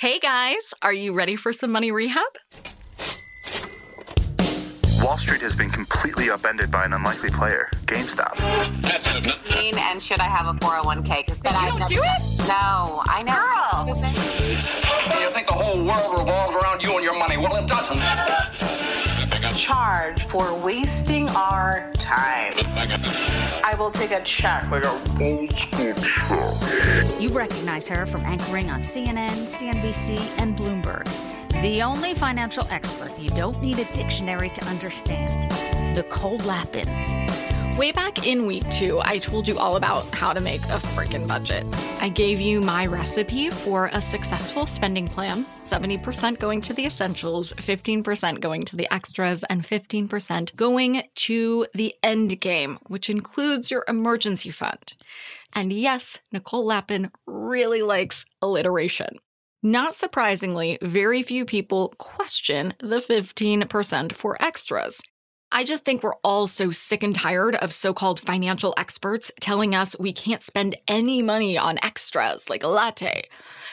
Hey guys, are you ready for some money rehab? Wall Street has been completely upended by an unlikely player, GameStop. And should I have a 401k? Because then You I don't do it? No, I know. You think the whole world revolves around you and your money? Well, it doesn't. charge for wasting our time. I will take a check. Like You recognize her from anchoring on CNN, CNBC, and Bloomberg. The only financial expert you don't need a dictionary to understand. Nicole Lapin. Way back in week two, I told you all about how to make a freaking budget. I gave you my recipe for a successful spending plan 70% going to the essentials, 15% going to the extras, and 15% going to the end game, which includes your emergency fund. And yes, Nicole Lapin really likes alliteration. Not surprisingly, very few people question the 15% for extras. I just think we're all so sick and tired of so called financial experts telling us we can't spend any money on extras like a latte.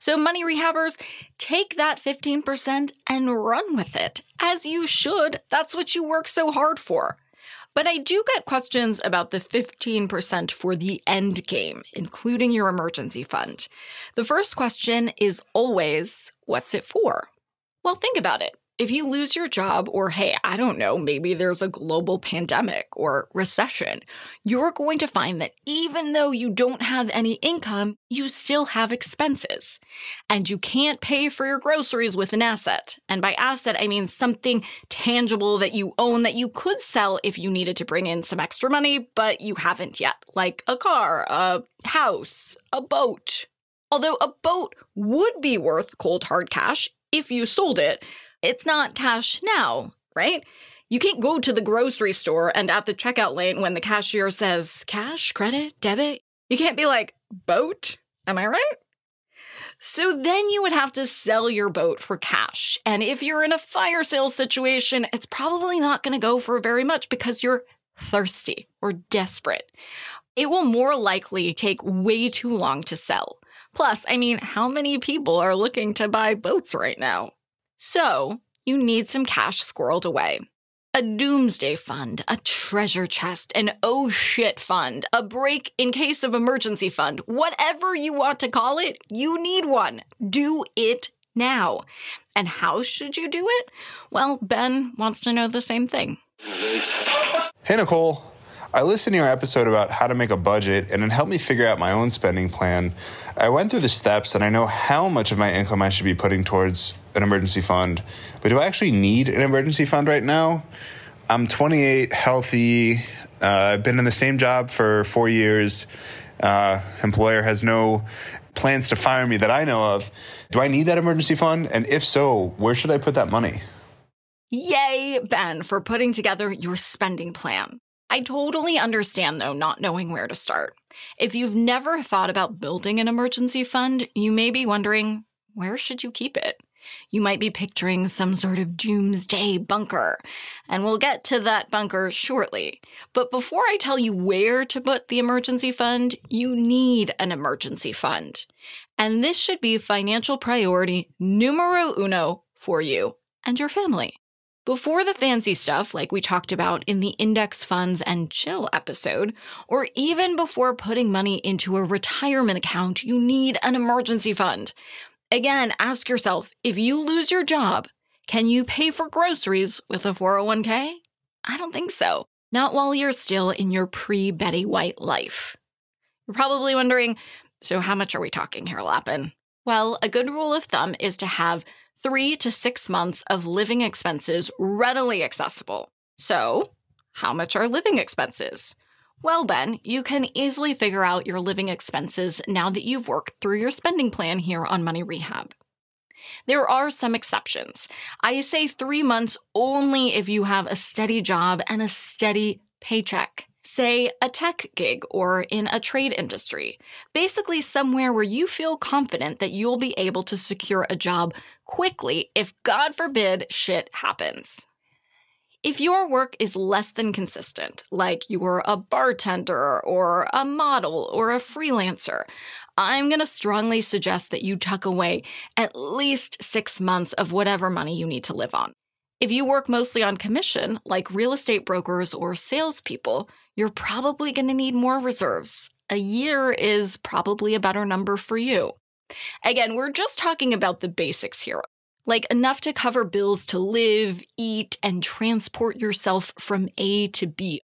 So, money rehabbers, take that 15% and run with it. As you should. That's what you work so hard for. But I do get questions about the 15% for the end game, including your emergency fund. The first question is always what's it for? Well, think about it. If you lose your job, or hey, I don't know, maybe there's a global pandemic or recession, you're going to find that even though you don't have any income, you still have expenses. And you can't pay for your groceries with an asset. And by asset, I mean something tangible that you own that you could sell if you needed to bring in some extra money, but you haven't yet, like a car, a house, a boat. Although a boat would be worth cold hard cash if you sold it, it's not cash now, right? You can't go to the grocery store and at the checkout lane when the cashier says cash, credit, debit, you can't be like, boat? Am I right? So then you would have to sell your boat for cash. And if you're in a fire sale situation, it's probably not going to go for very much because you're thirsty or desperate. It will more likely take way too long to sell. Plus, I mean, how many people are looking to buy boats right now? So, you need some cash squirreled away. A doomsday fund, a treasure chest, an oh shit fund, a break in case of emergency fund, whatever you want to call it, you need one. Do it now. And how should you do it? Well, Ben wants to know the same thing. Hey, Nicole. I listened to your episode about how to make a budget, and it helped me figure out my own spending plan. I went through the steps, and I know how much of my income I should be putting towards an emergency fund. But do I actually need an emergency fund right now? I'm 28, healthy. Uh, I've been in the same job for four years. Uh, employer has no plans to fire me that I know of. Do I need that emergency fund? And if so, where should I put that money? Yay, Ben, for putting together your spending plan. I totally understand, though, not knowing where to start. If you've never thought about building an emergency fund, you may be wondering where should you keep it? You might be picturing some sort of doomsday bunker, and we'll get to that bunker shortly. But before I tell you where to put the emergency fund, you need an emergency fund. And this should be financial priority numero uno for you and your family. Before the fancy stuff, like we talked about in the index funds and chill episode, or even before putting money into a retirement account, you need an emergency fund. Again, ask yourself if you lose your job, can you pay for groceries with a 401k? I don't think so. Not while you're still in your pre Betty White life. You're probably wondering so, how much are we talking here, Lapin? Well, a good rule of thumb is to have three to six months of living expenses readily accessible. So, how much are living expenses? Well, then, you can easily figure out your living expenses now that you've worked through your spending plan here on Money Rehab. There are some exceptions. I say three months only if you have a steady job and a steady paycheck. Say a tech gig or in a trade industry. Basically, somewhere where you feel confident that you'll be able to secure a job quickly if, God forbid, shit happens. If your work is less than consistent, like you're a bartender or a model or a freelancer, I'm going to strongly suggest that you tuck away at least six months of whatever money you need to live on. If you work mostly on commission, like real estate brokers or salespeople, you're probably going to need more reserves. A year is probably a better number for you. Again, we're just talking about the basics here like enough to cover bills to live, eat, and transport yourself from A to B.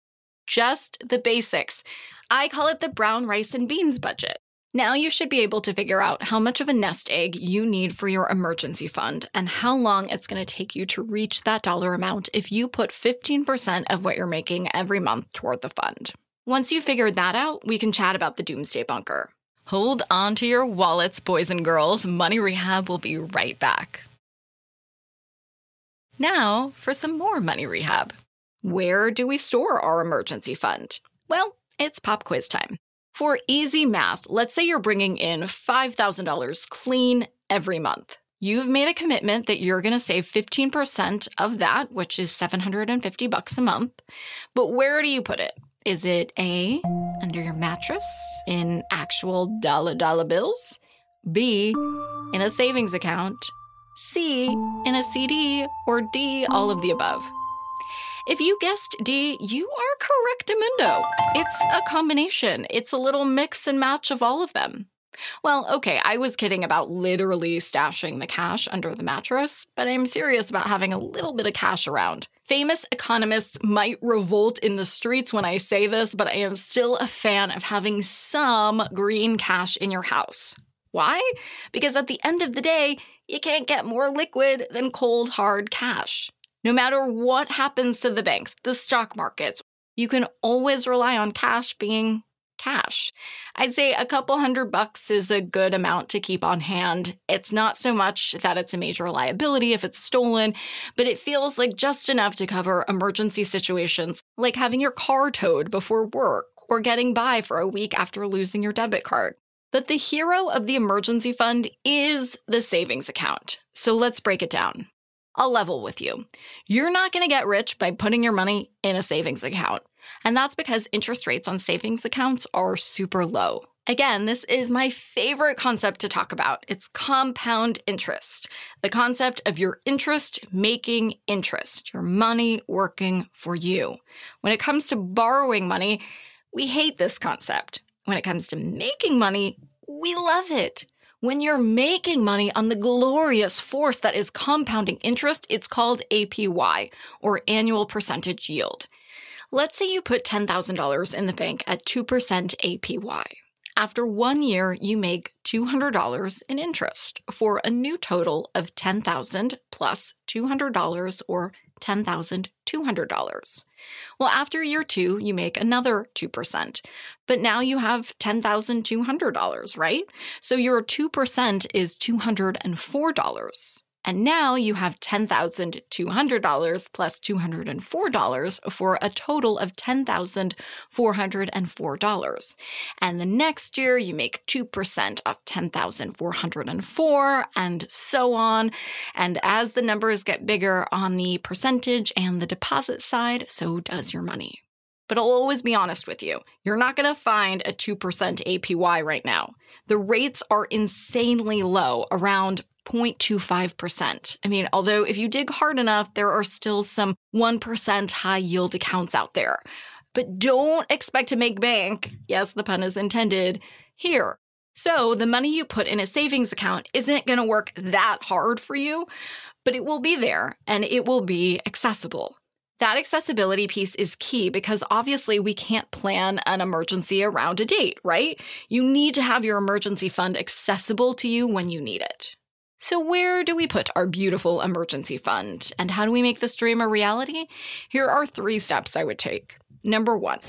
Just the basics. I call it the brown rice and beans budget. Now you should be able to figure out how much of a nest egg you need for your emergency fund and how long it's going to take you to reach that dollar amount if you put 15% of what you're making every month toward the fund. Once you've figured that out, we can chat about the doomsday bunker. Hold on to your wallets, boys and girls. Money Rehab will be right back. Now for some more money rehab. Where do we store our emergency fund? Well, it's pop quiz time. For easy math, let's say you're bringing in $5,000 clean every month. You've made a commitment that you're going to save 15% of that, which is 750 bucks a month. But where do you put it? Is it A, under your mattress in actual dollar dollar bills? B, in a savings account? C, in a CD, or D, all of the above. If you guessed D, you are correctamundo. It's a combination. It's a little mix and match of all of them. Well, okay, I was kidding about literally stashing the cash under the mattress, but I'm serious about having a little bit of cash around. Famous economists might revolt in the streets when I say this, but I am still a fan of having some green cash in your house. Why? Because at the end of the day, you can't get more liquid than cold, hard cash. No matter what happens to the banks, the stock markets, you can always rely on cash being cash. I'd say a couple hundred bucks is a good amount to keep on hand. It's not so much that it's a major liability if it's stolen, but it feels like just enough to cover emergency situations like having your car towed before work or getting by for a week after losing your debit card. But the hero of the emergency fund is the savings account. So let's break it down. I'll level with you. You're not going to get rich by putting your money in a savings account. And that's because interest rates on savings accounts are super low. Again, this is my favorite concept to talk about. It's compound interest, the concept of your interest making interest, your money working for you. When it comes to borrowing money, we hate this concept. When it comes to making money, we love it. When you're making money on the glorious force that is compounding interest, it's called APY, or annual percentage yield. Let's say you put $10,000 in the bank at 2% APY. After one year, you make $200 in interest for a new total of $10,000 plus $200 or $10,200. Well, after year two, you make another 2%, but now you have $10,200, right? So your 2% is $204. And now you have $10,200 plus $204 for a total of $10,404. And the next year you make 2% of 10,404 and so on. And as the numbers get bigger on the percentage and the deposit side, so does your money. But I'll always be honest with you. You're not going to find a 2% APY right now. The rates are insanely low, around 0.25%. I mean, although if you dig hard enough, there are still some 1% high yield accounts out there. But don't expect to make bank, yes, the pun is intended, here. So the money you put in a savings account isn't going to work that hard for you, but it will be there and it will be accessible. That accessibility piece is key because obviously we can't plan an emergency around a date, right? You need to have your emergency fund accessible to you when you need it. So, where do we put our beautiful emergency fund? And how do we make this dream a reality? Here are three steps I would take. Number one,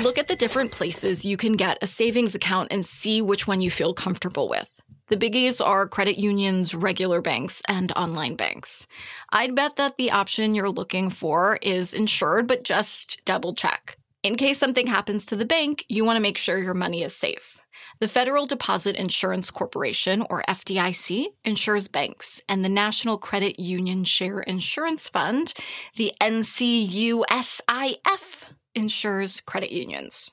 look at the different places you can get a savings account and see which one you feel comfortable with. The biggies are credit unions, regular banks, and online banks. I'd bet that the option you're looking for is insured, but just double check. In case something happens to the bank, you want to make sure your money is safe. The Federal Deposit Insurance Corporation, or FDIC, insures banks, and the National Credit Union Share Insurance Fund, the NCUSIF, insures credit unions.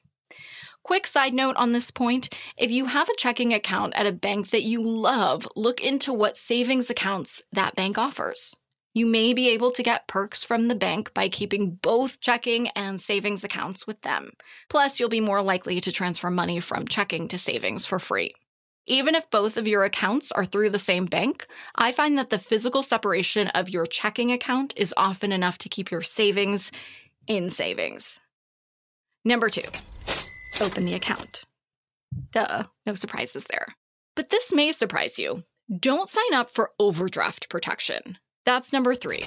Quick side note on this point if you have a checking account at a bank that you love, look into what savings accounts that bank offers. You may be able to get perks from the bank by keeping both checking and savings accounts with them. Plus, you'll be more likely to transfer money from checking to savings for free. Even if both of your accounts are through the same bank, I find that the physical separation of your checking account is often enough to keep your savings in savings. Number two, open the account. Duh, no surprises there. But this may surprise you. Don't sign up for overdraft protection. That's number three.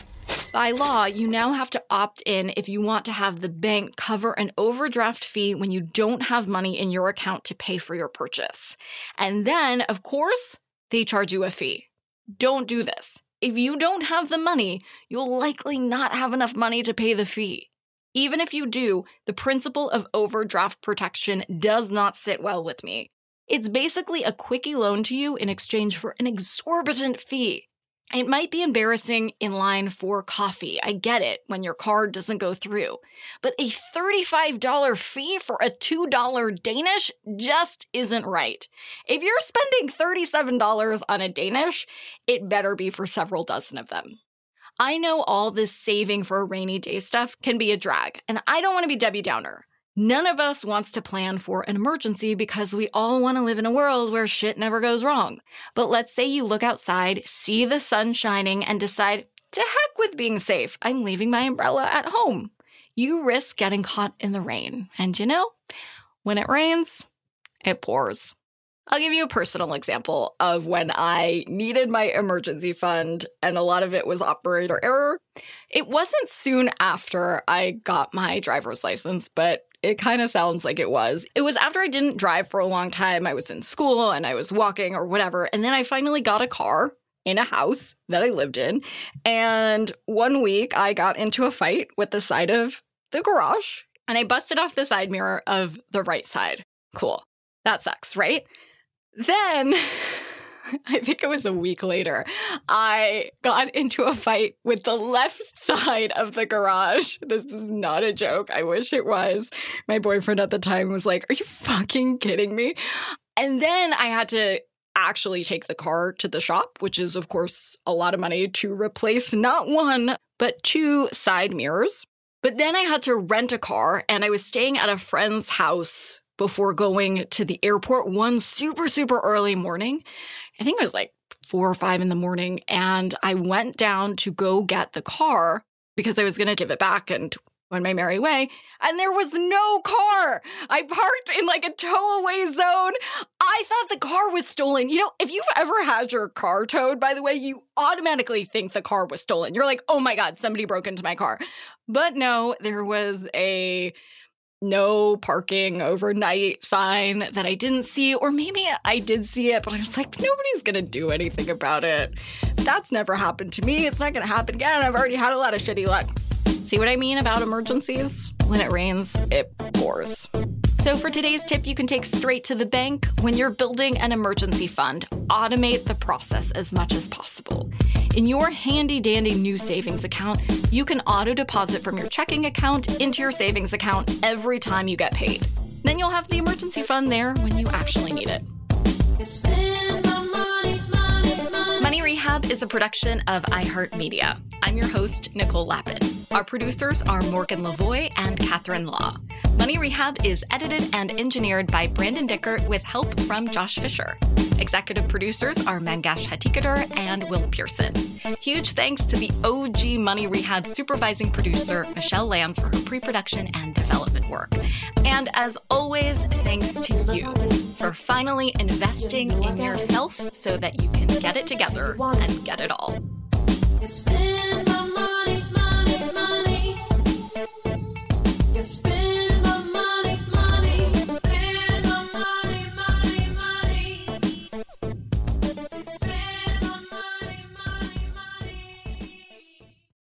By law, you now have to opt in if you want to have the bank cover an overdraft fee when you don't have money in your account to pay for your purchase. And then, of course, they charge you a fee. Don't do this. If you don't have the money, you'll likely not have enough money to pay the fee. Even if you do, the principle of overdraft protection does not sit well with me. It's basically a quickie loan to you in exchange for an exorbitant fee. It might be embarrassing in line for coffee. I get it when your card doesn't go through. But a $35 fee for a $2 Danish just isn't right. If you're spending $37 on a Danish, it better be for several dozen of them. I know all this saving for a rainy day stuff can be a drag, and I don't want to be Debbie Downer. None of us wants to plan for an emergency because we all want to live in a world where shit never goes wrong. But let's say you look outside, see the sun shining, and decide, to heck with being safe, I'm leaving my umbrella at home. You risk getting caught in the rain. And you know, when it rains, it pours. I'll give you a personal example of when I needed my emergency fund, and a lot of it was operator error. It wasn't soon after I got my driver's license, but it kind of sounds like it was. It was after I didn't drive for a long time. I was in school and I was walking or whatever. And then I finally got a car in a house that I lived in. And one week I got into a fight with the side of the garage and I busted off the side mirror of the right side. Cool. That sucks, right? Then I think it was a week later, I got into a fight with the left side of the garage. This is not a joke. I wish it was. My boyfriend at the time was like, Are you fucking kidding me? And then I had to actually take the car to the shop, which is, of course, a lot of money to replace not one, but two side mirrors. But then I had to rent a car, and I was staying at a friend's house before going to the airport one super, super early morning. I think it was like four or five in the morning. And I went down to go get the car because I was going to give it back and went my merry way. And there was no car. I parked in like a tow away zone. I thought the car was stolen. You know, if you've ever had your car towed, by the way, you automatically think the car was stolen. You're like, oh my God, somebody broke into my car. But no, there was a no parking overnight sign that I didn't see, or maybe I did see it, but I was like, nobody's gonna do anything about it. That's never happened to me. It's not gonna happen again. I've already had a lot of shitty luck. See what I mean about emergencies? When it rains, it pours. So, for today's tip, you can take straight to the bank. When you're building an emergency fund, automate the process as much as possible. In your handy dandy new savings account, you can auto deposit from your checking account into your savings account every time you get paid. Then you'll have the emergency fund there when you actually need it. Money Rehab is a production of iHeartMedia. I'm your host, Nicole Lapin. Our producers are Morgan Lavoie and Catherine Law. Money Rehab is edited and engineered by Brandon Dicker with help from Josh Fisher. Executive producers are Mangesh Hattikudur and Will Pearson. Huge thanks to the OG Money Rehab supervising producer, Michelle Lambs, for her pre production and development work. And as always, thanks to you for finally investing in yourself so that you can get it together and get it all.